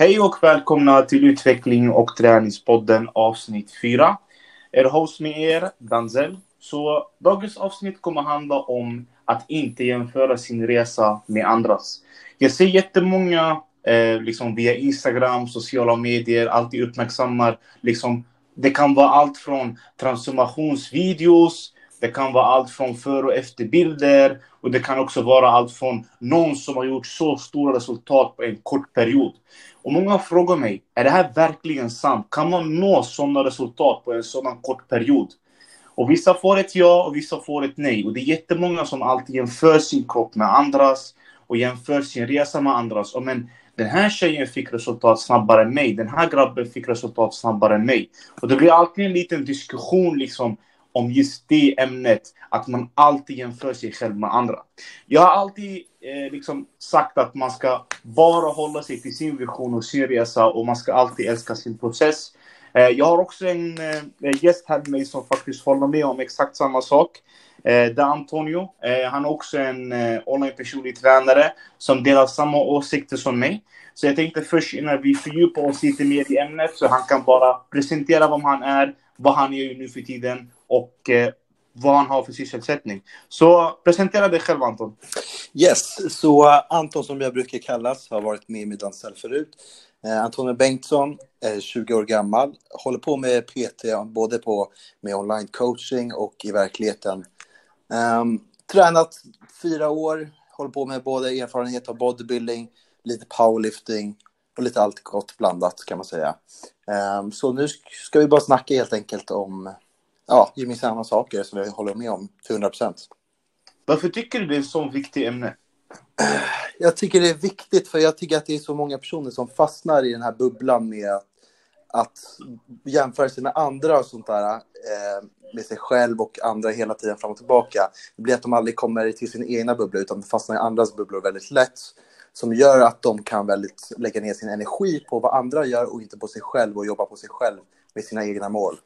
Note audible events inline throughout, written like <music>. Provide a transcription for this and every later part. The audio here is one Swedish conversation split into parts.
Hej och välkomna till Utveckling och träningspodden avsnitt 4. Er host med er, Danzel. Så dagens avsnitt kommer handla om att inte jämföra sin resa med andras. Jag ser jättemånga eh, liksom via Instagram, sociala medier, alltid uppmärksammar liksom det kan vara allt från transformationsvideos, det kan vara allt från före och efterbilder och det kan också vara allt från någon som har gjort så stora resultat på en kort period. Och många frågar mig, är det här verkligen sant? Kan man nå sådana resultat på en sådan kort period? Och vissa får ett ja och vissa får ett nej. Och det är jättemånga som alltid jämför sin kropp med andras och jämför sin resa med andras. Och men den här tjejen fick resultat snabbare än mig. Den här grabben fick resultat snabbare än mig. Och det blir alltid en liten diskussion liksom om just det ämnet, att man alltid jämför sig själv med andra. Jag har alltid eh, liksom sagt att man ska bara hålla sig till sin vision och sin resa och man ska alltid älska sin process. Eh, jag har också en eh, gäst här med mig som faktiskt håller med om exakt samma sak. Eh, det är Antonio. Eh, han är också en eh, online personlig tränare som delar samma åsikter som mig. Så jag tänkte först innan vi fördjupar oss lite mer i ämnet så han kan bara presentera vem han är, vad han gör nu för tiden och eh, vad han har för sysselsättning. Så presentera dig själv Anton. Yes, så Anton som jag brukar kallas har varit med i Midansel förut. Eh, Antonio Bengtsson är 20 år gammal, håller på med PT både på, med online coaching och i verkligheten. Um, tränat fyra år, håller på med både erfarenhet av bodybuilding, lite powerlifting och lite allt gott blandat kan man säga. Um, så nu ska vi bara snacka helt enkelt om ja, gemensamma saker som jag håller med om till 100 procent. Varför tycker du det är ett så viktigt ämne? Jag tycker det är viktigt för jag tycker att det är så många personer som fastnar i den här bubblan med att, att jämföra sig med andra och sånt där. Eh, med sig själv och andra hela tiden fram och tillbaka. Det blir att de aldrig kommer till sin egna bubbla utan fastnar i andras bubblor väldigt lätt. Som gör att de kan väldigt lägga ner sin energi på vad andra gör och inte på sig själv och jobba på sig själv med sina egna mål.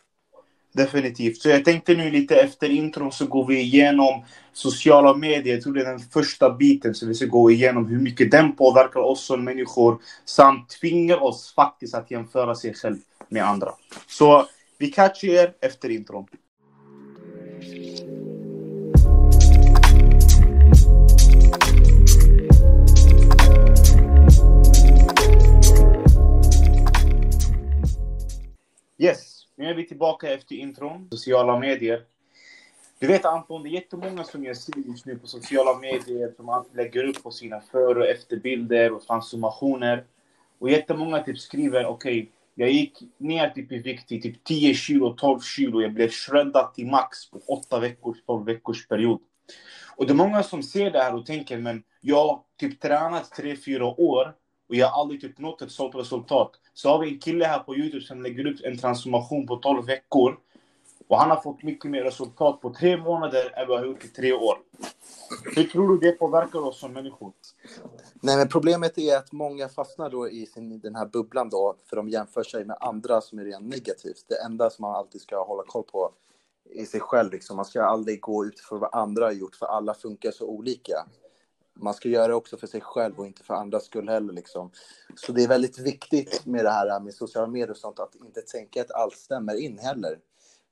Definitivt. Så jag tänkte nu lite efter intron så går vi igenom sociala medier. Jag tror det är den första biten. Så vi ska gå igenom hur mycket den påverkar oss som människor. Samt tvingar oss faktiskt att jämföra sig själv med andra. Så vi catchar er efter intron. Yes, nu är vi tillbaka efter intron. Sociala medier. Du vet Anton, det är jättemånga som jag ser just nu på sociala medier som alltid lägger upp på sina före och efterbilder och transformationer. Och jättemånga typ skriver, okej, okay, jag gick ner typ i vikt till typ 10 kilo, 12 kilo. Jag blev shreddad till max på 8 veckors, 12 veckors period. Och det är många som ser det här och tänker, men jag har typ tränat 3-4 år och jag har aldrig typ nått ett sånt resultat. Så har vi en kille här på Youtube som lägger upp en transformation på 12 veckor. Och han har fått mycket mer resultat på tre månader än vad han gjort i tre år. Hur tror du det påverkar oss som människor? Nej, men problemet är att många fastnar då i sin, den här bubblan då, för de jämför sig med andra som är rent negativt. Det enda som man alltid ska hålla koll på är sig själv. Liksom. Man ska aldrig gå utifrån vad andra har gjort, för alla funkar så olika man ska göra det också för sig själv och inte för andras skull heller. Liksom. Så det är väldigt viktigt med det här äh, med sociala medier och sånt, att inte tänka att allt stämmer in heller.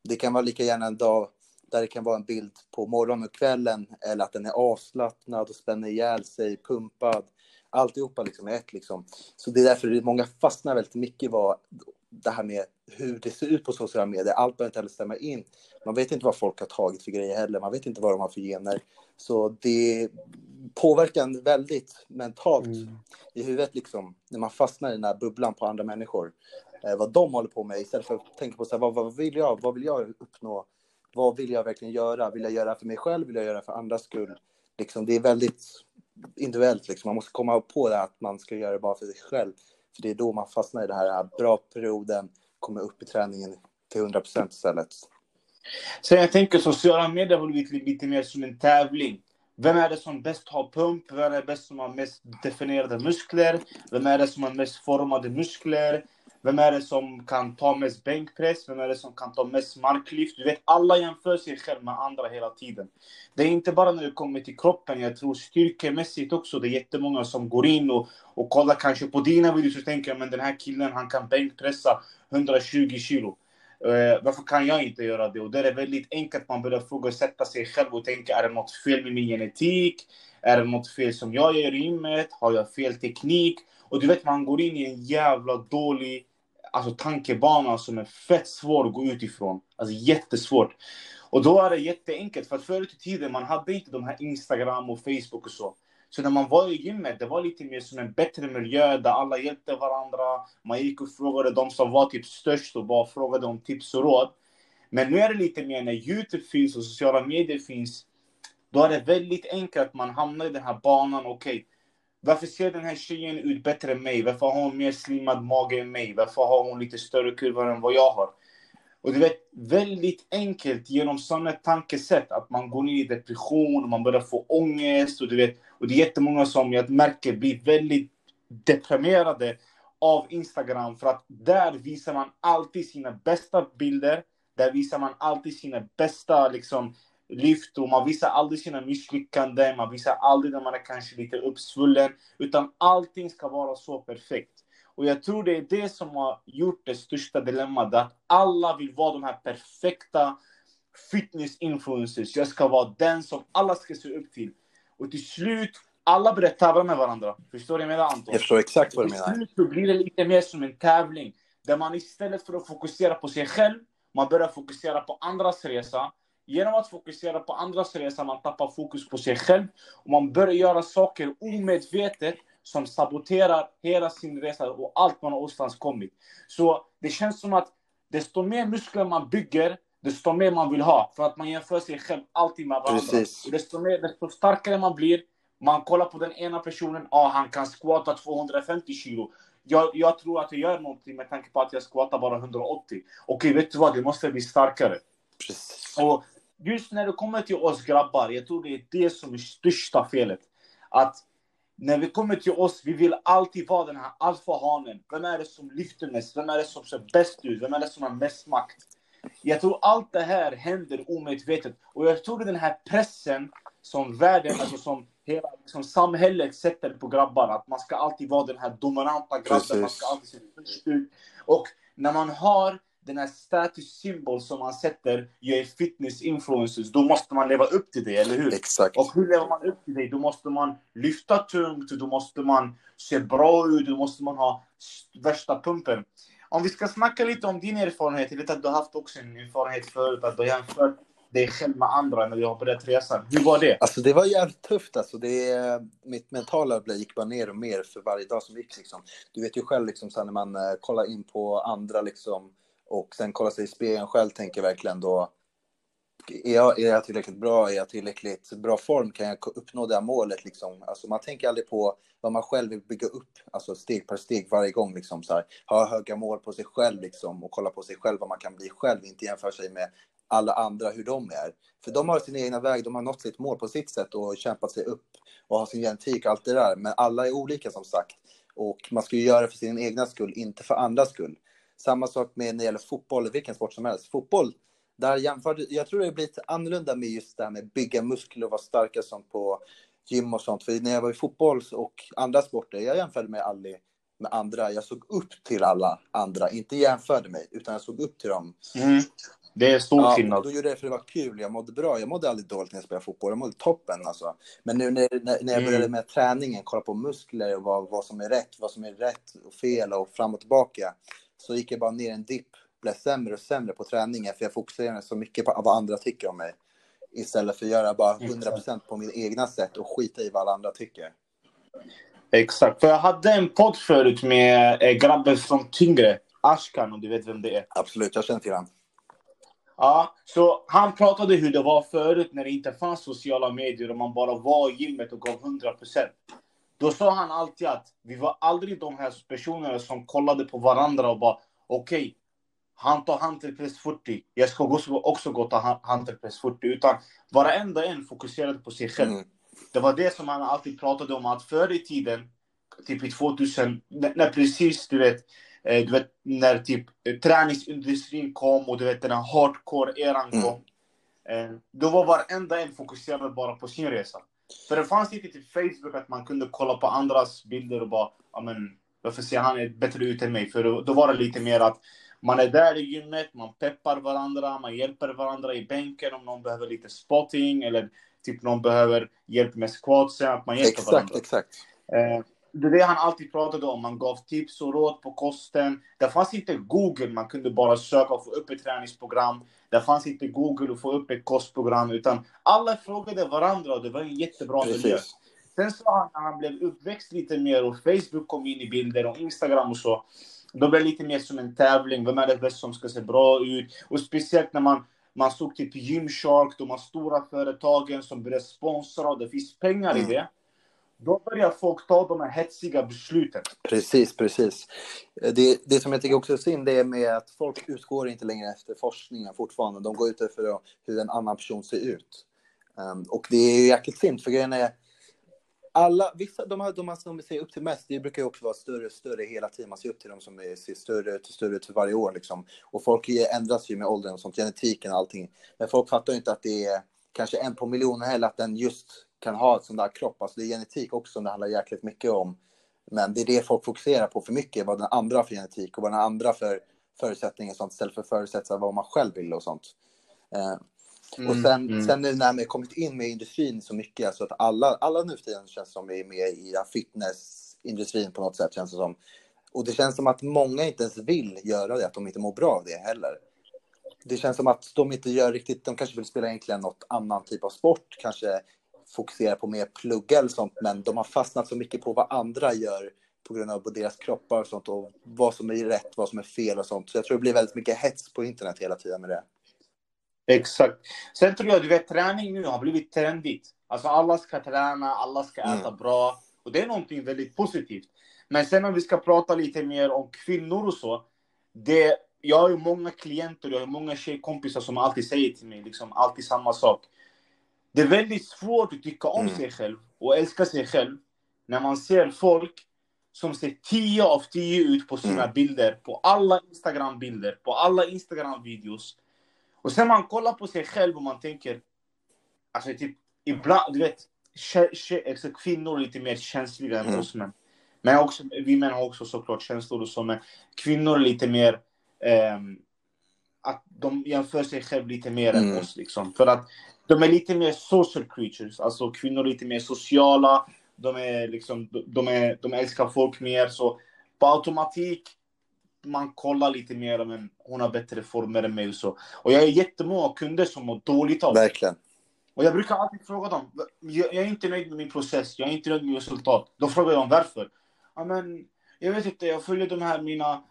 Det kan vara lika gärna en dag där det kan vara en bild på morgonen och kvällen eller att den är avslappnad och spänner ihjäl sig, pumpad. Alltihopa liksom är ett liksom. Så det är därför många fastnar väldigt mycket vad det här med hur det ser ut på sociala medier. Allt behöver inte heller stämma in. Man vet inte vad folk har tagit för grejer heller. Man vet inte vad de har för gener. Så det påverkar en väldigt mentalt mm. i huvudet liksom. När man fastnar i den här bubblan på andra människor. Eh, vad de håller på med istället för att tänka på så här, vad, vad, vill jag? Vad vill jag uppnå? Vad vill jag verkligen göra? Vill jag göra för mig själv? Vill jag göra för andras skull? Liksom, det är väldigt individuellt. Liksom. Man måste komma på det att man ska göra det bara för sig själv. För det är då man fastnar i den här bra perioden, komma upp i träningen till 100 procent istället. Så jag tänker sociala medier har blivit lite mer som en tävling. Vem är det som bäst har pump? Vem är det bäst som har mest definierade muskler? Vem är det som har mest formade muskler? Vem är det som kan ta mest bänkpress? Vem är det som kan ta mest marklyft? Du vet, alla jämför sig själv med andra hela tiden. Det är inte bara när det kommer till kroppen, jag tror styrkemässigt också. Det är jättemånga som går in och, och kollar kanske på dina videos och tänker men den här killen han kan bänkpressa 120 kilo. Uh, varför kan jag inte göra det? Och det är väldigt enkelt, man börjar ifrågasätta sig själv och tänka, är det något fel med min genetik? Är det något fel som jag gör i gymmet? Har jag fel teknik? Och du vet, man går in i en jävla dålig alltså, tankebana som är fett svår att gå ut ifrån. Alltså jättesvårt. Och då är det jätteenkelt, för att förut i tiden man hade inte de här Instagram och Facebook och så. Så när man var i gymmet, det var lite mer som en bättre miljö där alla hjälpte varandra. Man gick och frågade de som var typ störst och bara frågade om tips och råd. Men nu är det lite mer när Youtube finns och sociala medier finns. Då är det väldigt enkelt att man hamnar i den här banan. Okej, okay, varför ser den här tjejen ut bättre än mig? Varför har hon mer slimmad mage än mig? Varför har hon lite större kurvor än vad jag har? Och du vet, väldigt enkelt genom sådana tankesätt att man går ner i depression, man börjar få ångest och du vet, och det är jättemånga som jag märker blir väldigt deprimerade av Instagram för att där visar man alltid sina bästa bilder, där visar man alltid sina bästa liksom lyft och man visar aldrig sina misslyckanden, man visar aldrig när man är kanske lite uppsvullen, utan allting ska vara så perfekt. Och jag tror det är det som har gjort det största dilemmat, att alla vill vara de här perfekta fitness-influencers. Jag ska vara den som alla ska se upp till. Och till slut, alla börjar tävla med varandra. Förstår du vad jag menar Anton? Jag förstår exakt vad du menar. Till slut så blir det lite mer som en tävling. Där man istället för att fokusera på sig själv, man börjar fokusera på andras resa. Genom att fokusera på andras resa, man tappar fokus på sig själv. Och man börjar göra saker omedvetet som saboterar hela sin resa och allt man har åstadkommit. Så det känns som att desto mer muskler man bygger, desto mer man vill ha. För att man jämför sig själv alltid med varandra. Precis. Och desto, mer, desto starkare man blir, man kollar på den ena personen, ah, han kan squatta 250 kilo. Jag, jag tror att jag gör någonting med tanke på att jag squattar bara 180. Okej, okay, vet du vad? Det måste bli starkare. Precis. Och just när det kommer till oss grabbar, jag tror det är det som är största felet. Att när vi kommer till oss, vi vill alltid vara den här alfahanen. Vem är det som lyfter mest? Vem är det som ser bäst ut? Vem är det som har mest makt? Jag tror allt det här händer omedvetet. Och jag tror den här pressen som världen, alltså som hela liksom, samhället sätter på grabbar. Att man ska alltid vara den här dominanta grabben, man ska alltid se först ut. Och när man har den här statussymbol som man sätter, jag är fitness influencers, då måste man leva upp till det, eller hur? Exakt. Och hur lever man upp till det? Då måste man lyfta tungt, då måste man se bra ut, då måste man ha värsta pumpen. Om vi ska snacka lite om din erfarenhet, jag vet att du har haft också en erfarenhet förut, att du har jämfört dig själv med andra när du har börjat resan. Hur var det? Alltså det var jävligt tufft alltså. Det, mitt mentala gick bara ner och mer för varje dag som gick liksom. Du vet ju själv liksom så när man uh, kollar in på andra liksom och sen kolla sig i spegeln själv tänker verkligen då är jag, är jag tillräckligt bra, är jag tillräckligt bra form, kan jag uppnå det här målet liksom? Alltså man tänker aldrig på vad man själv vill bygga upp, alltså steg per steg varje gång liksom så här. Ha höga mål på sig själv liksom och kolla på sig själv vad man kan bli själv, inte jämföra sig med alla andra hur de är. För de har sin egna väg, de har nått sitt mål på sitt sätt och kämpat sig upp och har sin genetik och allt det där. Men alla är olika som sagt. Och man ska ju göra det för sin egna skull, inte för andras skull. Samma sak med när det gäller fotboll, vilken sport som helst. Fotboll, där jämför, jag tror det har blivit annorlunda med just det här med bygga muskler och vara starka som på gym och sånt. För när jag var i fotboll och andra sporter, jag jämförde mig aldrig med andra. Jag såg upp till alla andra, inte jämförde mig, utan jag såg upp till dem. Mm. Det är stor ja, skillnad. Då gjorde jag det för det var kul. Jag mådde bra. Jag mådde aldrig dåligt när jag spelade fotboll. Jag mådde toppen alltså. Men nu när, när, när jag började mm. med träningen, kolla på muskler och vad, vad som är rätt, vad som är rätt och fel och fram och tillbaka. Så gick jag bara ner en dipp, blev sämre och sämre på träningen för jag fokuserade så mycket på vad andra tycker om mig. Istället för att göra bara 100% på min egna sätt och skita i vad alla andra tycker. Exakt, för jag hade en podd förut med eh, grabben från Tyngre, Ashkan om du vet vem det är. Absolut, jag känner till honom. Ja, så han pratade hur det var förut när det inte fanns sociala medier och man bara var i gymmet och gav 100 Då sa han alltid att vi var aldrig de här personerna som kollade på varandra och bara okej, okay, han tar hantelpress 40, jag ska också gå ta hantelpress 40. Utan varenda en fokuserade på sig själv. Mm. Det var det som han alltid pratade om, att förr i tiden, typ i 2000, när, när precis du vet, Eh, du vet när typ eh, träningsindustrin kom och du vet den här hardcore-eran Mm. kom. Eh, då var varenda en fokuserad bara på sin resa. För det fanns inte till Facebook att man kunde kolla på andras bilder och bara, ja men varför ser han bättre ut än mig? För då, var det lite mer att man är där i gymmet, man peppar varandra, man hjälper varandra i bänken om någon behöver lite spotting eller typ någon behöver hjälp med squatsen, att man hjälper Exakt, varandra. exakt. Eh, det är det han alltid pratade om. Man gav tips och råd på kosten. Det fanns inte Google. Man kunde bara söka och få upp ett träningsprogram. Det fanns inte Google och få upp ett kostprogram. Utan alla frågade varandra och det var en jättebra miljö. Sen han när han blev uppväxt lite mer och Facebook kom in i bilder och Instagram och så. Då blev det lite mer som en tävling. Vem är det bäst som ska se bra ut? Och speciellt när man, man såg till Gymshark, de här stora företagen som började sponsra och det finns pengar i Mm. det. Då börjar folk ta de här hetsiga besluten. Precis, precis. Det, det som jag tycker också är synd det är med att folk utgår inte längre efter forskningen fortfarande. De går ut efter hur en annan person ser ut. Um, och det är ju jäkligt synd, för grejen är alla, vissa, de, här, de här som vi ser upp till mest, det brukar ju också vara större och större hela tiden. Man ser upp till dem som är, ser större ut och större ut för varje år. Liksom. Och folk ändras ju med åldern och sånt, genetiken och allting. Men folk fattar ju inte att det är kanske en på miljonen heller att den just kan ha ett sån där kropp. Alltså det är genetik också som det handlar jäkligt mycket om. Men det är det folk fokuserar på för mycket, vad den andra har för genetik och vad den andra för förutsättningar och sånt, istället för förutsätta vad man själv vill och sånt. Eh, och sen, mm. sen nu när man kommit in med industrin så mycket, alltså att alla, alla nu för tiden känns som är med i fitnessindustrin på något sätt, känns det som. Och det känns som att många inte ens vill göra det, att de inte mår bra av det heller. Det känns som att de inte gör riktigt, de kanske vill spela egentligen något annan typ av sport, kanske fokusera på mer plugga eller sånt, men de har fastnat så mycket på vad andra gör på grund av deras kroppar och sånt och vad som är rätt, vad som är fel och sånt. Så jag tror det blir väldigt mycket hets på internet hela tiden med det. Exakt. Sen tror jag, du vet, träning nu har blivit trendigt. Alltså alla ska träna, alla ska äta Mm. bra. Och det är någonting väldigt positivt. Men sen om vi ska prata lite mer om kvinnor och så. Det, jag har ju många klienter, jag har många tjejkompisar som alltid säger till mig, liksom alltid samma sak. Det är väldigt svårt att tycka om Mm. sig själv och älska sig själv när man ser folk som ser 10 av 10 ut på sina Mm. bilder, på alla Instagram-bilder, på alla Instagram-videos. Och sen man kollar på sig själv och man tänker, alltså typ ibland, du vet, alltså, kvinnor är lite mer känsliga än Mm. oss män. Men också, vi män har också såklart känslor och så, men kvinnor är lite mer, ehm, att de jämför sig själv lite mer Mm. än oss liksom. För att de är lite mer social creatures, alltså kvinnor är lite mer sociala, de är liksom, de, är, de älskar folk mer, så på automatik man kollar lite mer, men hon har bättre former än mig och så. Och jag är jättemånga kunder som mår dåligt av det. Verkligen. Och jag brukar alltid fråga dem, jag, jag är inte nöjd med min process, jag är inte nöjd med resultat. Då frågar jag dem varför. Ja, men, jag vet inte, jag följer de här mina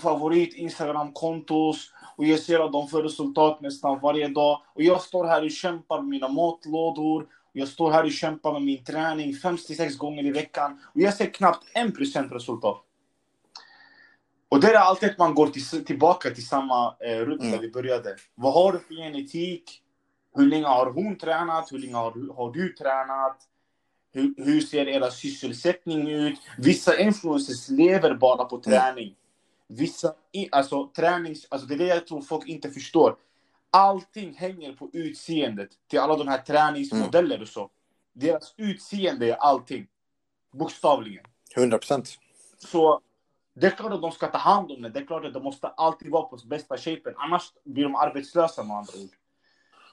favorit Instagram-kontos och jag ser att de får resultat nästan varje dag. Och jag står här och kämpar med mina matlådor. Och jag står här och kämpar med min träning 5-6 gånger i veckan. Och jag ser knappt 1% resultat. Och det är alltid att man går till, tillbaka till samma eh, rutt där Mm. vi började. Vad har du för genetik? Hur länge har hon tränat? Hur länge har, har du tränat? Hur, hur ser era sysselsättning ut? Vissa influencers lever bara på träning. Vissa, alltså tränings, alltså det är det jag tror folk inte förstår. Allting hänger på utseendet till alla de här träningsmodeller och så. Deras utseende är allting. Bokstavligen. 100 procent. Så det är klart att de ska ta hand om det. Det är klart att de måste alltid vara på bästa shapen. Annars blir de arbetslösa med andra ord.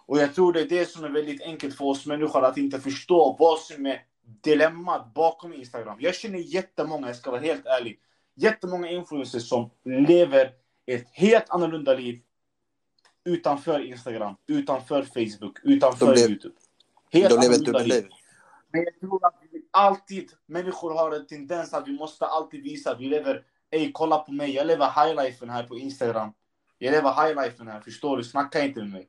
Och jag tror det är det som är väldigt enkelt för oss människor att inte förstå vad som är dilemmat bakom Instagram. Jag känner jättemånga, jag ska vara helt ärlig, jättemånga influencers som lever ett helt annorlunda liv utanför Instagram, utanför Facebook, utanför De Youtube. Helt De lever ett dubbelliv. men jag tror att vi alltid, människor har en tendens att vi måste alltid visa, vi lever, ey kolla på mig, jag lever highlifen här på Instagram. Jag lever highlifen här, förstår du? Snacka inte med mig.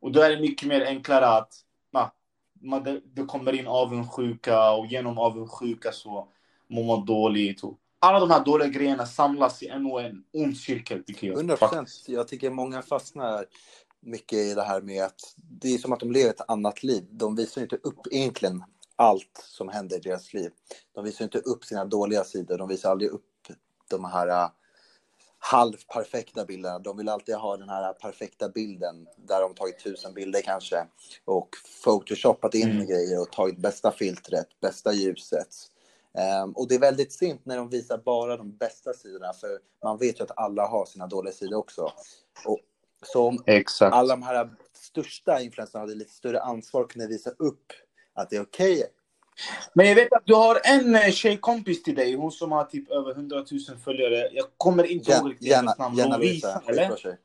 Och då är det mycket mer enklare att, na, man, det, det kommer in avundsjuka och genom avundsjuka så mår man dåligt. Och alla de här dåliga grejerna samlas i en och en ond cirkel tycker jag. 100 faktiskt. procent. Jag tycker många fastnar mycket i det här med att det är som att de lever ett annat liv. De visar inte upp egentligen allt som händer i deras liv. De visar inte upp sina dåliga sidor. De visar aldrig upp de här, halvperfekta bilderna. De vill alltid ha den här perfekta bilden där de tagit tusen bilder kanske och photoshopat in Mm. grejer och tagit bästa filtret, bästa ljuset. Ehm, och det är väldigt synd när de visar bara de bästa sidorna för man vet ju att alla har sina dåliga sidor också. Och, så om Exakt. alla de här största influencerna hade lite större ansvar och kunde visa upp att det är okej. Men jag vet att du har en eh, tjejkompis till dig, hon som har typ över 100 000 följare. Jag kommer inte ihåg riktigt hennes namn. gärna Lovisa, visa. eller?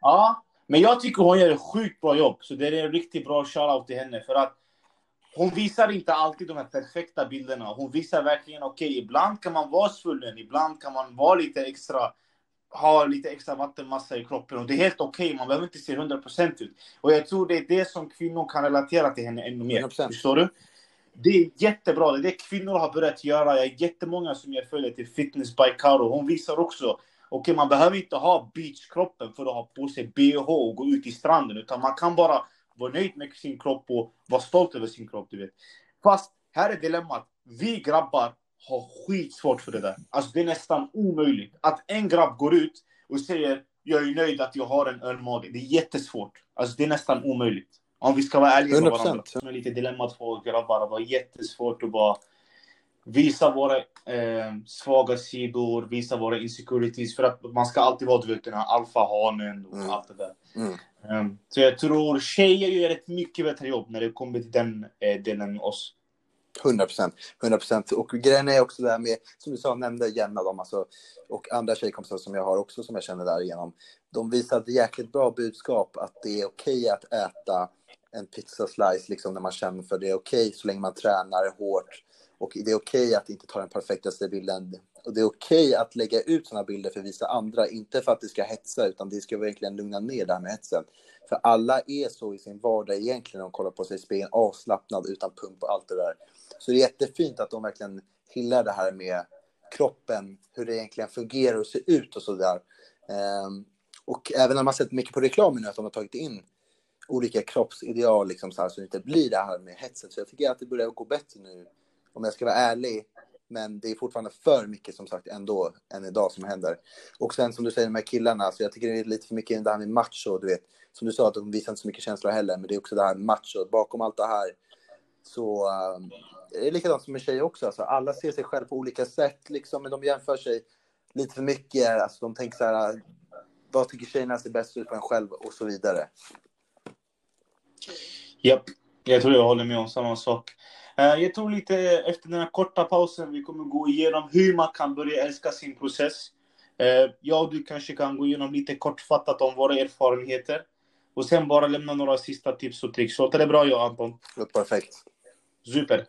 Ja, men jag tycker hon gör ett sjukt bra jobb. Så det är en riktigt bra shoutout till henne. För att hon visar inte alltid de här perfekta bilderna. Hon visar verkligen, okej, ibland kan man vara svullen, ibland kan man vara lite extra, ha lite extra vattenmassa i kroppen. Och det är helt okej, man behöver inte se 100% ut. Och jag tror det är det som kvinnor kan relatera till henne ännu mer. 100%. Förstår du? Det är jättebra. Det är det kvinnor har börjat göra. Jag är jättemånga som jag följer till Fitness by Karo. Hon visar också. Okej, man behöver inte ha beachkroppen för att ha på sig bh och gå ut i stranden. Utan man kan bara vara nöjd med sin kropp och vara stolt över sin kropp. Du vet. Fast här är dilemmat. Vi grabbar har skitsvårt för det där. Alltså det är nästan omöjligt. Att en grabb går ut och säger jag är nöjd att jag har en ölmage. Det är jättesvårt. Alltså det är nästan omöjligt. Om vi ska vara ärliga med 100%. varandra. Det är lite dilemmat för grabbar. Det var jättesvårt att bara visa våra eh, svaga sidor, visa våra insecurities. För att man ska alltid vara du vet, den här alfahanen och Mm. allt det där. Mm. Ehm, så jag tror tjejer gör ett mycket bättre jobb när det kommer till den eh, delen än oss. 100 procent. 100 procent. Och grejen är också det här med, som du sa, nämnde Jenna dem, alltså, och andra tjejkompisar som jag har också som jag känner därigenom. De visar ett jäkligt bra budskap att det är okej att äta en pizza slice liksom när man känner för det är okej så länge man tränar hårt. Och det är okej att inte ta den perfektaste bilden. Och det är okej att lägga ut sådana bilder för att visa andra, inte för att det ska hetsa, utan det ska verkligen lugna ner det här med hetsen. För alla är så i sin vardag egentligen, de kollar på sig i spegeln, avslappnad, utan pump och allt det där. Så det är jättefint att de verkligen hyllar det här med kroppen, hur det egentligen fungerar och ser ut och sådär. Um, och även när man sett mycket på reklamen nu, att de har tagit in olika kroppsideal, liksom så, här, så det inte blir det här med hetsen. Så jag tycker att det börjar gå bättre nu, om jag ska vara ärlig. Men det är fortfarande för mycket som sagt ändå än idag som händer. Och sen som du säger de här killarna, så jag tycker det är lite för mycket det här med macho, du vet. Som du sa, att de visar inte så mycket känslor heller, men det är också det här macho. Bakom allt det här så um, det är likadant som med tjejer också. Alltså, alla ser sig själva på olika sätt, liksom, men de jämför sig lite för mycket. Alltså, de tänker så här, vad tycker tjejerna ser bäst ut på en själv och så vidare. Japp, jag tror jag håller med om samma sak. Eh, Jag tror lite efter den här korta pausen vi kommer gå igenom hur man kan börja älska sin process. Eh, Jag och du kanske kan gå igenom lite kortfattat om våra erfarenheter. Och sen bara lämna några sista tips och tricks. Låter det bra jag Anton? Perfekt. Super.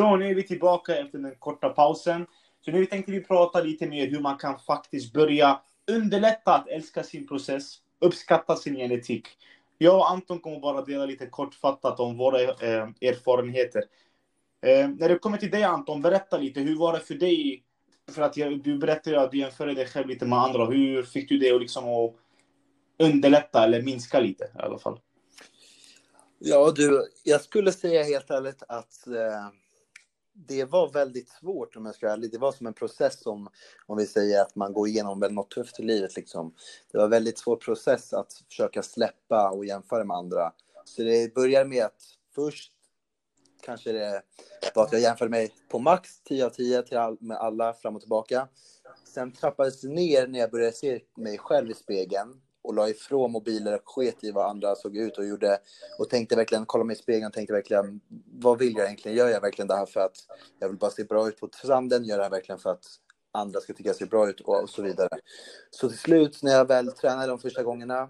Så nu är vi tillbaka efter den korta pausen. Så nu tänkte vi prata lite mer hur man kan faktiskt börja underlätta att älska sin process, uppskatta sin genetik. Jag och Anton kommer bara dela lite kortfattat om våra eh, erfarenheter. Eh, när det kommer till dig Anton, berätta lite. Hur var det för dig? För att jag, du berättade att du jämförde dig själv lite med andra. Hur fick du det att liksom underlätta eller minska lite i alla fall? Ja, du, jag skulle säga helt ärligt att eh, det var väldigt svårt om jag ska vara ärlig. Det var som en process om, om vi säger att man går igenom något tufft i livet liksom. Det var en väldigt svår process att försöka släppa och jämföra med andra. Så det börjar med att först kanske det var att jag jämförde mig på max 10 av 10 till all, med alla fram och tillbaka. Sen trappades det ner när jag började se mig själv i spegeln och la ifrån mobiler och sket i vad andra såg ut och gjorde och tänkte verkligen, kolla mig i spegeln och tänkte verkligen vad vill jag egentligen? Gör jag verkligen det här för att jag vill bara se bra ut på stranden? Gör jag det här verkligen för att andra ska tycka jag ser bra ut och, och så vidare. Så till slut när jag väl tränade de första gångerna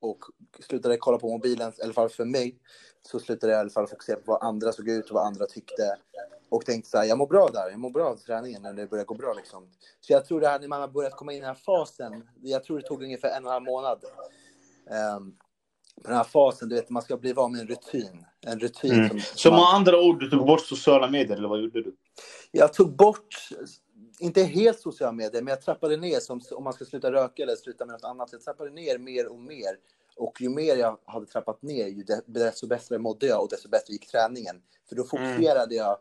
och slutade kolla på mobilen, i alla fall för mig, så slutade jag i alla fall fokusera på vad andra såg ut och vad andra tyckte. Och tänkte så här, jag mår bra där, jag mår bra av träningen när det börjar gå bra liksom. Så jag tror det här när man har börjat komma in i den här fasen, jag tror det tog ungefär en och en halv månad. Um, på den här fasen, du vet, man ska bli van med en rutin. En rutin Mm. som, Så man, med andra ord, du tog bort sociala medier eller vad gjorde du? Jag tog bort inte helt sociala medier, men jag trappade ner som om man ska sluta röka eller sluta med något annat. Jag trappade ner mer och mer. Och ju mer jag hade trappat ner, ju desto bättre mådde jag och desto bättre gick träningen. För då fokuserade mm. jag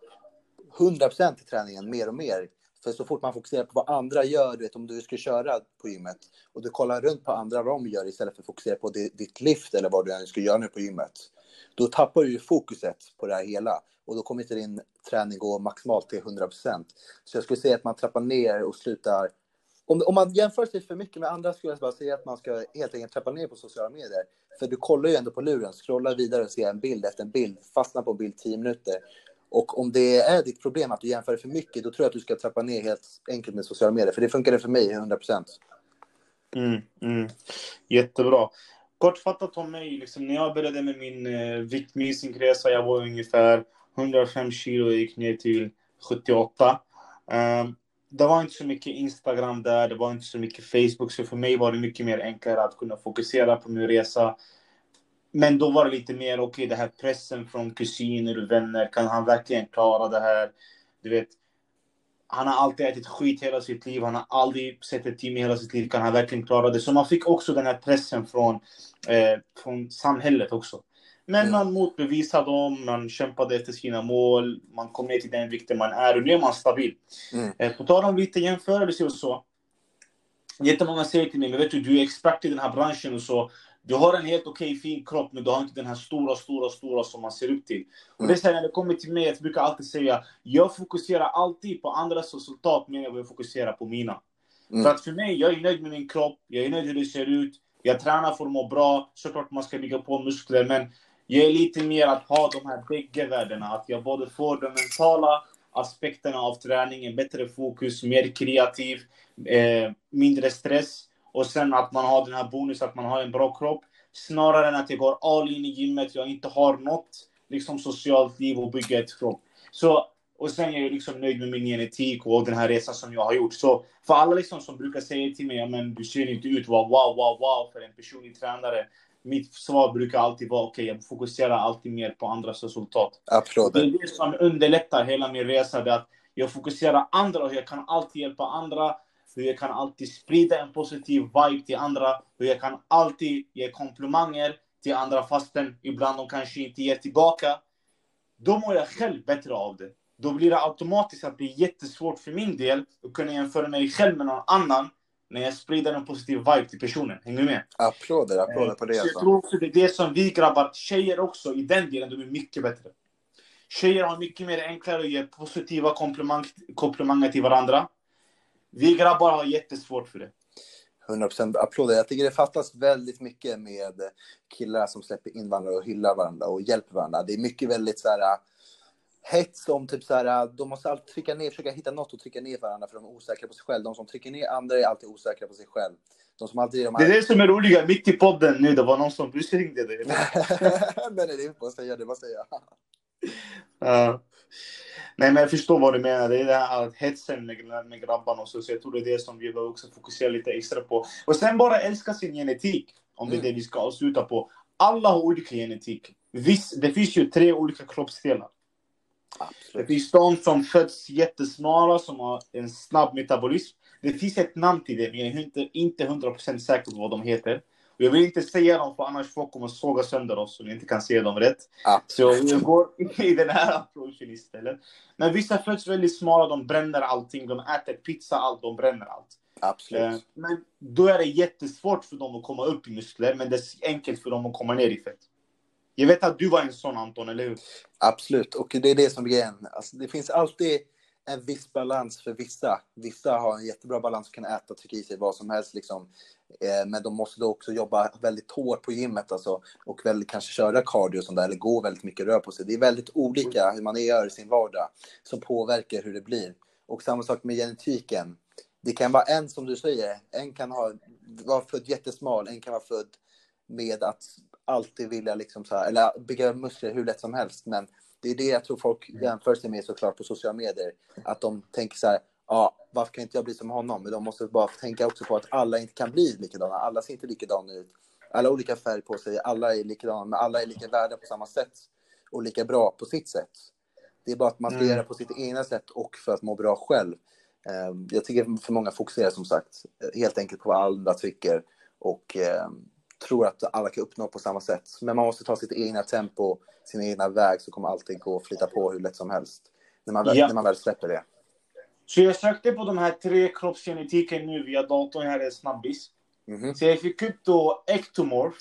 100% i träningen mer och mer. För så fort man fokuserar på vad andra gör, du vet om du ska köra på gymmet och du kollar runt på andra vad de gör istället för att fokusera på ditt lift eller vad du än ska göra nu på gymmet. Då tappar du ju fokuset på det här hela och då kommer inte din träning gå maximalt till 100%. Så jag skulle säga att man trappar ner och slutar om, om man jämför sig för mycket med andra skulle jag bara säga att man ska helt enkelt trappa ner på sociala medier. För du kollar ju ändå på luren, scrollar vidare och ser en bild efter en bild, fastnar på en bild 10 minuter. Och om det är ditt problem att du jämför för mycket, då tror jag att du ska trappa ner helt enkelt med sociala medier. För det funkade för mig 100 procent. Mm, mm. Jättebra. Kortfattat om mig, liksom, när jag började med min eh, viktminskningsresa, jag var ungefär 105 kilo gick ner till 78. Um, ehm, det var inte så mycket Instagram där, det var inte så mycket Facebook, så för mig var det mycket mer enklare att kunna fokusera på min resa. Men då var det lite mer, okej, okay, det här pressen från kusiner och vänner, kan han verkligen klara det här? Du vet, han har alltid ätit skit hela sitt liv, han har aldrig sett ett team i hela sitt liv, kan han verkligen klara det? Så man fick också den här pressen från, eh, från samhället också. Men man motbevisade dem, man kämpade efter sina mål, man kom ner till den vikten man är och nu är man stabil. Mm. Eh, på tal om lite jämförelse och så. Jättemånga säger till mig, men vet du, du är expert i den här branschen och så. Du har en helt okej okay, fin kropp, men du har inte den här stora, stora, stora som man ser upp till. Mm. Och det är så här, när det kommer till mig, jag brukar alltid säga, jag fokuserar alltid på andras resultat vad jag fokuserar på mina. Mm. För att för mig, jag är nöjd med min kropp, jag är nöjd hur det ser ut, jag tränar för att må bra, såklart man ska bygga på muskler, men jag är lite mer att ha de här bägge värdena. Att jag både får de mentala aspekterna av träningen, bättre fokus, mer kreativ, eh, mindre stress. Och sen att man har den här bonusen att man har en bra kropp. Snarare än att jag går all in i gymmet, jag inte har något liksom, socialt liv och bygga ett kropp. Så, och sen är jag liksom nöjd med min genetik och den här resan som jag har gjort. Så för alla liksom som brukar säga till mig, men du ser inte ut, wow, wow, wow, wow, för en personlig tränare mitt svar brukar alltid vara okej, okay, jag fokuserar alltid mer på andras resultat. Applåder. Det är det som underlättar hela min resa, det att jag fokuserar andra och jag kan alltid hjälpa andra. Hur jag kan alltid sprida en positiv vibe till andra. Hur jag kan alltid ge komplimanger till andra fastän ibland de kanske inte ger tillbaka. Då mår jag själv bättre av det. Då blir det automatiskt att det är jättesvårt för min del att kunna jämföra mig själv med någon annan när jag sprider en positiv vibe till personen. Hänger du med? Applåder, applåder på det. Så jag alltså. tror också det är det som vi grabbar, tjejer också, i den delen, de är mycket bättre. Tjejer har mycket mer enklare att ge positiva komplimang, komplimanger till varandra. Vi grabbar har jättesvårt för det. 100% applåder. Jag tycker det fattas väldigt mycket med killar som släpper invandrare och hyllar varandra och hjälper varandra. Det är mycket väldigt så här hets om typ så här, de måste alltid trycka ner, försöka hitta något att trycka ner varandra för de är osäkra på sig själv. De som trycker ner andra är alltid osäkra på sig själv. De som alltid de här... Det är det som är roliga, mitt i podden nu, det var någon som busringde dig. <laughs> nej, nej, det måste jag säga, det måste jag uh, Nej, men jag förstår vad du menar. Det är det här hetsen med, med grabbarna och så, så jag tror det är det som vi behöver också fokusera lite extra på. Och sen bara älska sin genetik, om det är mm. det vi ska avsluta på. Alla har olika genetik. Viss, det finns ju tre olika kroppsdelar. Absolut. Det finns de som föds jättesmala, som har en snabb metabolism. Det finns ett namn till det, men jag är inte, inte 100% säker på vad de heter. Och jag vill inte säga dem, för annars folk kommer såga sönder oss och vi inte kan se dem rätt. Absolut. Så jag går <laughs> i den här approachen istället. Men vissa föds väldigt smala, de bränner allting. De äter pizza, allt, de bränner allt. Absolut. Eh, men då är det jättesvårt för dem att komma upp i muskler, men det är enkelt för dem att komma ner i fett. Jag vet att du var en sån Anton, eller hur? Absolut, och det är det som är grejen. Alltså, det finns alltid en viss balans för vissa. Vissa har en jättebra balans och kan äta och trycka i sig vad som helst. Liksom. Eh, men de måste då också jobba väldigt hårt på gymmet alltså, och väl, kanske köra cardio och sånt där, eller gå väldigt mycket rör på sig. Det är väldigt olika hur man gör i sin vardag som påverkar hur det blir. Och samma sak med genetiken. Det kan vara en som du säger, en kan ha, vara född jättesmal, en kan vara född med att alltid vilja liksom så här, eller bygga muskler hur lätt som helst. Men det är det jag tror folk mm. jämför sig med såklart på sociala medier. Att de tänker så här, ja, varför kan inte jag bli som honom? Men de måste bara tänka också på att alla inte kan bli likadana. Alla ser inte likadana ut. Alla har olika färg på sig, alla är likadana, men alla är lika värda på samma sätt. Och lika bra på sitt sätt. Det är bara att man ska mm. göra på sitt egna sätt och för att må bra själv. Eh, jag tycker för många fokuserar som sagt helt enkelt på vad andra tycker och eh, tror att alla kan uppnå på samma sätt. Men man måste ta sitt egna tempo, sin egna väg, så kommer allting gå att flyta på hur lätt som helst. När man väl, ja. när man väl släpper det. Så jag sökte på de här tre kroppsgenetiken nu via datorn, här är snabbis. Mm -hmm. Så jag fick upp då Ectomorph.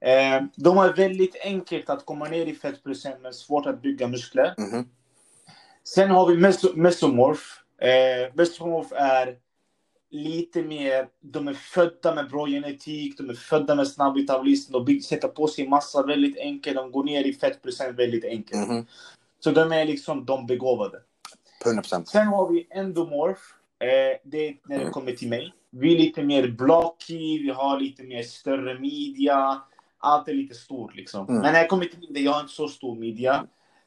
Eh, de är väldigt enkelt att komma ner i fettprocent, men svårt att bygga muskler. Mm -hmm. Sen har vi meso Mesomorph. Eh, Mesomorph är lite mer, de är födda med bra genetik, de är födda med snabb metabolism, de sätter på sig massa väldigt enkelt, de går ner i fettprocent väldigt enkelt. Mm -hmm. Så de är liksom de begåvade. 100%. Sen har vi endomorph. Eh, det är när det mm. kommer till mig. Vi är lite mer blocky, vi har lite mer större midja. Allt är lite stort liksom. Mm. Men när det kommer till det, jag har inte så stor midja.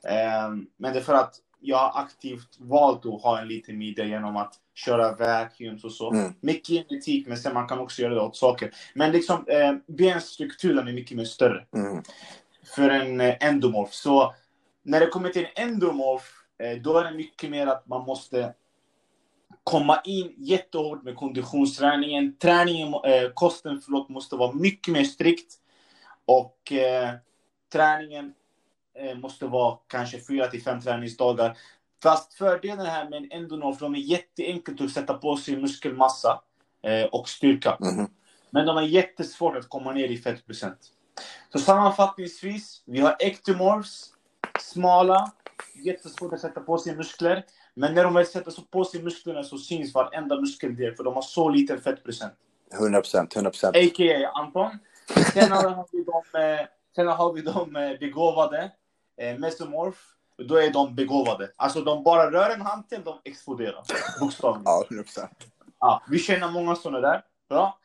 Eh, men det är för att jag har aktivt valt att ha en liten midja genom att köra vacuums och så. Mm. Mycket genetik, men sen man kan också göra det åt saker. Men liksom eh, benstrukturen är mycket mer större. Mm. För en eh, endomorf. Så när det kommer till en endomorf, eh, då är det mycket mer att man måste komma in jättehårt med konditionsträningen. Träningen, eh, kosten förlåt, måste vara mycket mer strikt. Och eh, träningen måste vara kanske fyra till fem träningsdagar. Fast fördelen här med en endonorf, de är jätteenkelt att sätta på sig muskelmassa eh, och styrka. Mm. Men de är jättesvårt att komma ner i fettprocent. Så sammanfattningsvis, vi har ectomorphs, smala, jättesvårt att sätta på sig muskler. Men när de väl sätter på sig musklerna så syns varenda muskeldel för de har så liten fettprocent. 100 procent, 100 procent. A.k.a. Anton. Sen har vi de, eh, sen har vi de eh, begåvade, eh, mesomorph. Då är de begåvade. Alltså de bara rör en hand till, de exploderar. Bokstavligen. ja, 100 procent. Ja, vi känner många sådana där. Bra.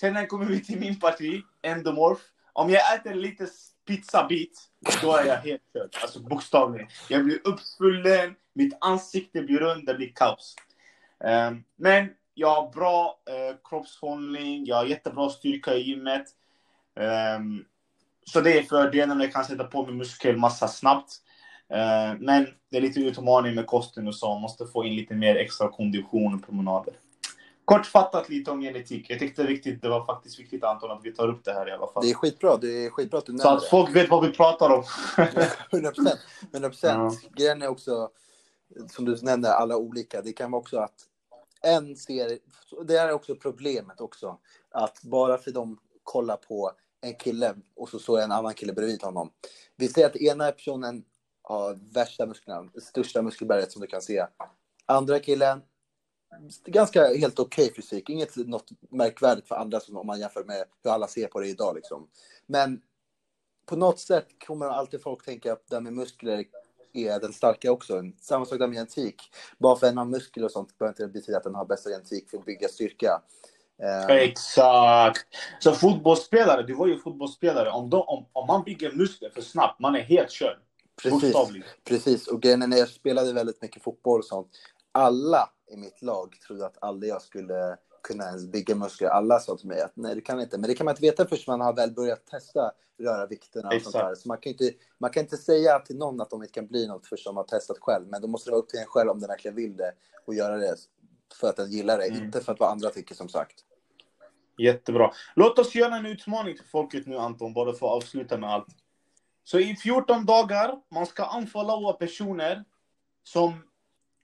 Sen kommer vi till min parti, endomorph. Om jag äter lite pizzabit, då är jag helt körd. Alltså bokstavligen. Jag blir uppsvullen, mitt ansikte blir runt, det blir kaos. Um, men jag har bra uh, kroppshållning, jag har jättebra styrka i gymmet. Um, så det är fördelen, jag kan sätta på mig muskelmassa snabbt. Uh, men det är lite utmaning med kosten och så, man måste få in lite mer extra kondition och promenader kortfattat lite om genetik. Jag tyckte riktigt, det var faktiskt viktigt Anton att vi tar upp det här i alla fall. Det är skitbra, det är skitbra att du nämner Så att folk vet vad vi pratar om. <laughs> 100 procent. 100 procent. Ja. Grejen är också, som du nämnde, alla olika. Det kan vara också att en ser, det är också problemet också, att bara för de kollar på en kille och så står en annan kille bredvid honom. Vi säger att ena personen har värsta musklerna, största muskelberget som du kan se. Andra killen ganska helt okej okay fysik, inget något märkvärdigt för andra som om man jämför med hur alla ser på det idag liksom. Men på något sätt kommer alltid folk tänka att den med muskler är den starka också. Samma sak där med genetik. Bara för att en har muskler och sånt behöver inte betyda att den har bästa genetik för att bygga styrka. Uh... Exakt! Så fotbollsspelare, du var ju fotbollsspelare, om, de, om, om man bygger muskler för snabbt, man är helt körd. Precis, precis. och grejen när jag spelade väldigt mycket fotboll och sånt, alla i mitt lag trodde att aldrig jag skulle kunna ens bygga muskler. Alla sa till mig att nej, det kan inte. Men det kan man inte veta förrän man har väl börjat testa röra vikterna och sånt där. Så man kan, inte, man kan inte säga till någon att de inte kan bli något förrän de har testat själv. Men då måste det vara upp till en själv om den verkligen vill det och göra det för att den gillar det, mm. inte för att vad andra tycker som sagt. Jättebra. Låt oss göra en utmaning till folket nu Anton, bara för att avsluta med allt. Så i 14 dagar, man ska unfollowa personer som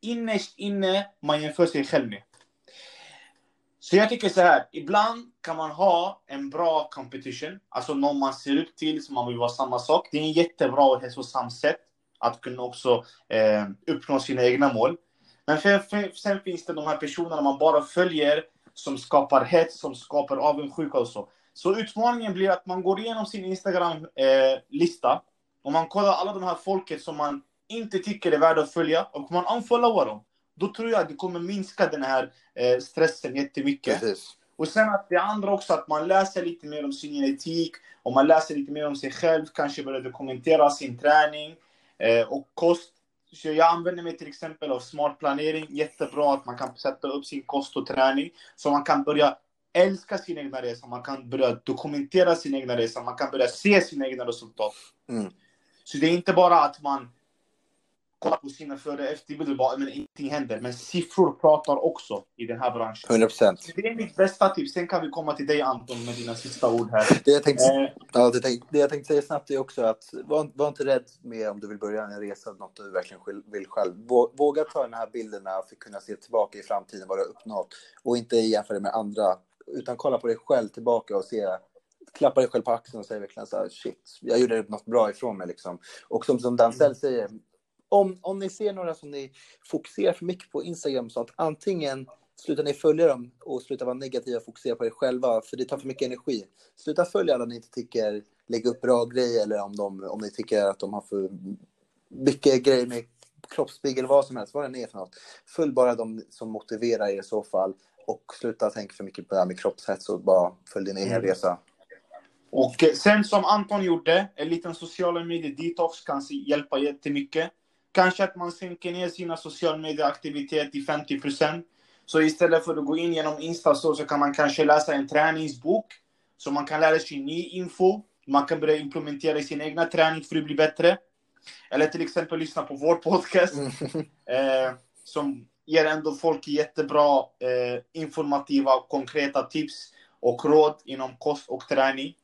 innerst inne man jämför sig själv med. Så jag tycker så här, ibland kan man ha en bra competition, alltså någon man ser upp till som man vill vara samma sak. Det är en jättebra och hälsosam sätt att kunna också eh, uppnå sina egna mål. Men för, för, sen finns det de här personerna man bara följer som skapar hets, som skapar avundsjuka och så. Så utmaningen blir att man går igenom sin Instagram-lista eh, och man kollar alla de här folket som man inte tycker är värda att följa och man unfollowa dem, då tror jag att det kommer minska den här eh, stressen jättemycket. Precis. Och sen att det andra också, att man läser lite mer om sin genetik och man läser lite mer om sig själv, kanske börjar dokumentera sin träning eh, och kost. Så jag använder mig till exempel av smart planering, jättebra att man kan sätta upp sin kost och träning så man kan börja älska sin egna resa, man kan börja dokumentera sin egna resa, man kan börja se sina egna resultat. Mm. Så det är inte bara att man kolla på sina före och efterbilder bara, men ingenting händer. Men siffror pratar också i den här branschen. 100 procent. Det är mitt bästa tips. Sen kan vi komma till dig Anton med dina sista ord här. Det jag tänkte, Eh, ja, det, tänk, det jag tänkte säga snabbt är också att var, var inte rädd med om du vill börja en resa, något du verkligen vill själv. Vå- Våga ta de här bilderna för att kunna se tillbaka i framtiden vad du har uppnått och inte jämföra med andra, utan kolla på dig själv tillbaka och se klappa dig själv på axeln och säga verkligen så här, shit, jag gjorde något bra ifrån mig liksom. Och som, som Dansell säger, om, om ni ser några som ni fokuserar för mycket på Instagram och sånt, antingen slutar ni följa dem och sluta vara negativa och fokusera på er själva, för det tar för mycket energi. Sluta följa alla ni inte tycker lägger upp bra grejer eller om, de, om ni tycker att de har för mycket grejer med kroppsbygg eller vad som helst, vad det än är för något. Följ bara de som motiverar er i så fall och sluta tänka för mycket på det här med kroppshets och bara följ din egen Mm. resa. Och sen som Anton gjorde, en liten sociala medier detox kan hjälpa jättemycket. Kanske att man sänker ner sina sociala medieaktivitet till 50%. Så istället för att gå in genom Insta så, så kan man kanske läsa en träningsbok. Så man kan lära sig ny info. Man kan börja implementera i sin egna träning för att bli bättre. Eller till exempel lyssna på vår podcast. <laughs> Eh, som ger ändå folk jättebra eh, informativa, konkreta tips och råd inom kost och träning.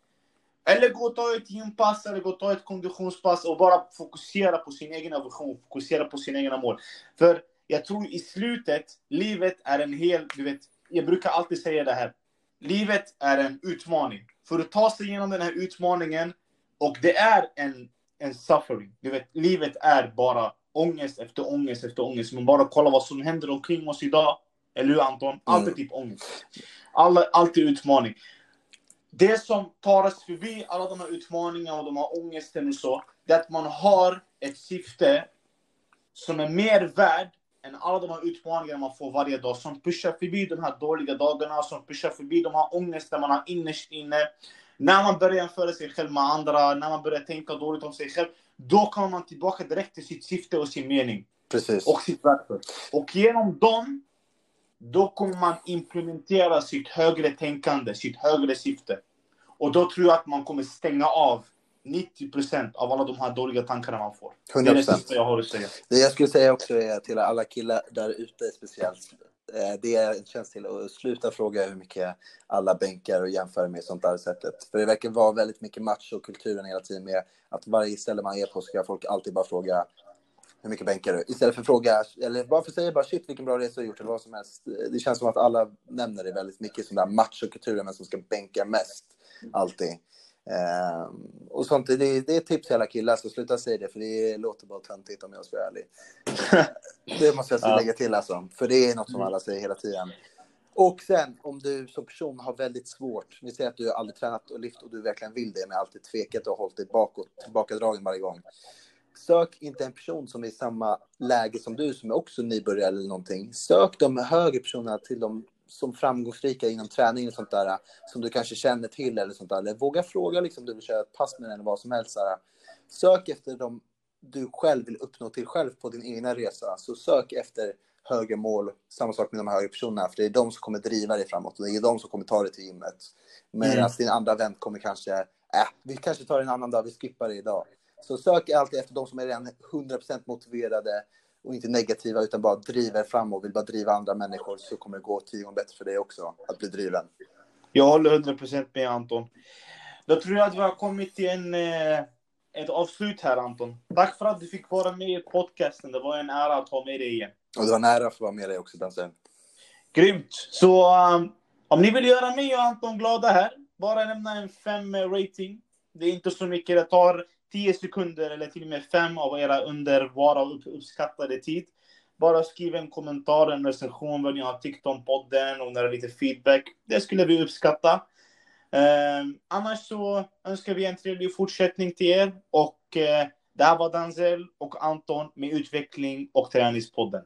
Eller gå och ta ett gympass eller gå och ta ett konditionspass och bara fokusera på sin egen vision, fokusera på sina egna mål. För jag tror i slutet, livet är en hel, du vet, jag brukar alltid säga det här. Livet är en utmaning. För att ta sig igenom den här utmaningen, och det är en, en suffering. Du vet, livet är bara ångest efter ångest efter ångest. Men bara kolla vad som händer omkring oss idag. Eller hur Anton? Alltid Mm. typ ångest. Alla, alltid utmaning. Det som tar oss förbi alla de här utmaningarna och de här ångesten och så, det är att man har ett syfte som är mer värd än alla de här utmaningarna man får varje dag. Som pushar förbi de här dåliga dagarna, som pushar förbi de här ångesten man har innerst inne. När man börjar jämföra sig själv med andra, när man börjar tänka dåligt om sig själv, då kommer man tillbaka direkt till sitt syfte och sin mening. Precis. Och sitt varför. Och genom dem, då kommer man implementera sitt högre tänkande, sitt högre syfte. Och då tror jag att man kommer stänga av 90% av alla de här dåliga tankarna man får. Det är det 100%. sista jag har att säga. Det jag skulle säga också är till alla killar där ute speciellt. eh, Det är en tjänst till att sluta fråga hur mycket alla bänkar och jämföra med sånt där sättet. För det verkar vara väldigt mycket match och kulturen hela tiden med att varje ställe man är på ska folk alltid bara fråga hur mycket bänkar du? Istället för att fråga, eller bara för att säga bara shit vilken bra resa du gjort eller vad som helst. Det känns som att alla nämner det väldigt mycket som där machokulturen, men som ska bänka mest alltid. Ehm, och sånt, det, det är ett tips till alla killar, så sluta säga det för det låter bara töntigt om jag ska vara ärlig. <laughs> det måste jag Ja. lägga till alltså, för det är något som alla säger hela tiden. Och sen om du som person har väldigt svårt, vi säger att du aldrig tränat och lyft och du verkligen vill det men alltid tvekat och hållit dig bakåt, tillbakadragen varje gång. Sök inte en person som är i samma läge som du som är också nybörjare eller någonting. Sök de högre personerna till de som framgångsrika inom träning och sånt där som du kanske känner till eller sånt där. Eller våga fråga liksom om du vill köra ett pass med den eller vad som helst. Där. Sök efter de du själv vill uppnå till själv på din egna resa. Så sök efter högre mål, samma sak med de högre personerna, för det är de som kommer driva dig framåt och det är de som kommer ta dig till gymmet. Medan Mm. din andra vän kommer kanske, äh, vi kanske tar en annan dag, vi skippar det idag. Så sök alltid efter de som är redan 100% motiverade och inte negativa utan bara driver fram och vill bara driva andra människor så kommer det gå tio gånger bättre för dig också att bli driven. Jag håller 100% med Anton. Då tror jag att vi har kommit till en, eh, ett avslut här Anton. Tack för att du fick vara med i podcasten. Det var en ära att ha med dig igen. Och det var nära att få vara med dig också Dansen. Grymt! Så um, om ni vill göra mig och Anton glada här, bara lämna en 5 rating. Det är inte så mycket, det tar 10 sekunder eller till och med 5 av era under varav uppskattade tid. Bara skriv en kommentar, en recension, vad ni har tyckt om podden och när lite feedback. Det skulle vi uppskatta. Eh, annars så önskar vi en trevlig fortsättning till er och eh, det här var Danzel och Anton med Utveckling och Träningspodden.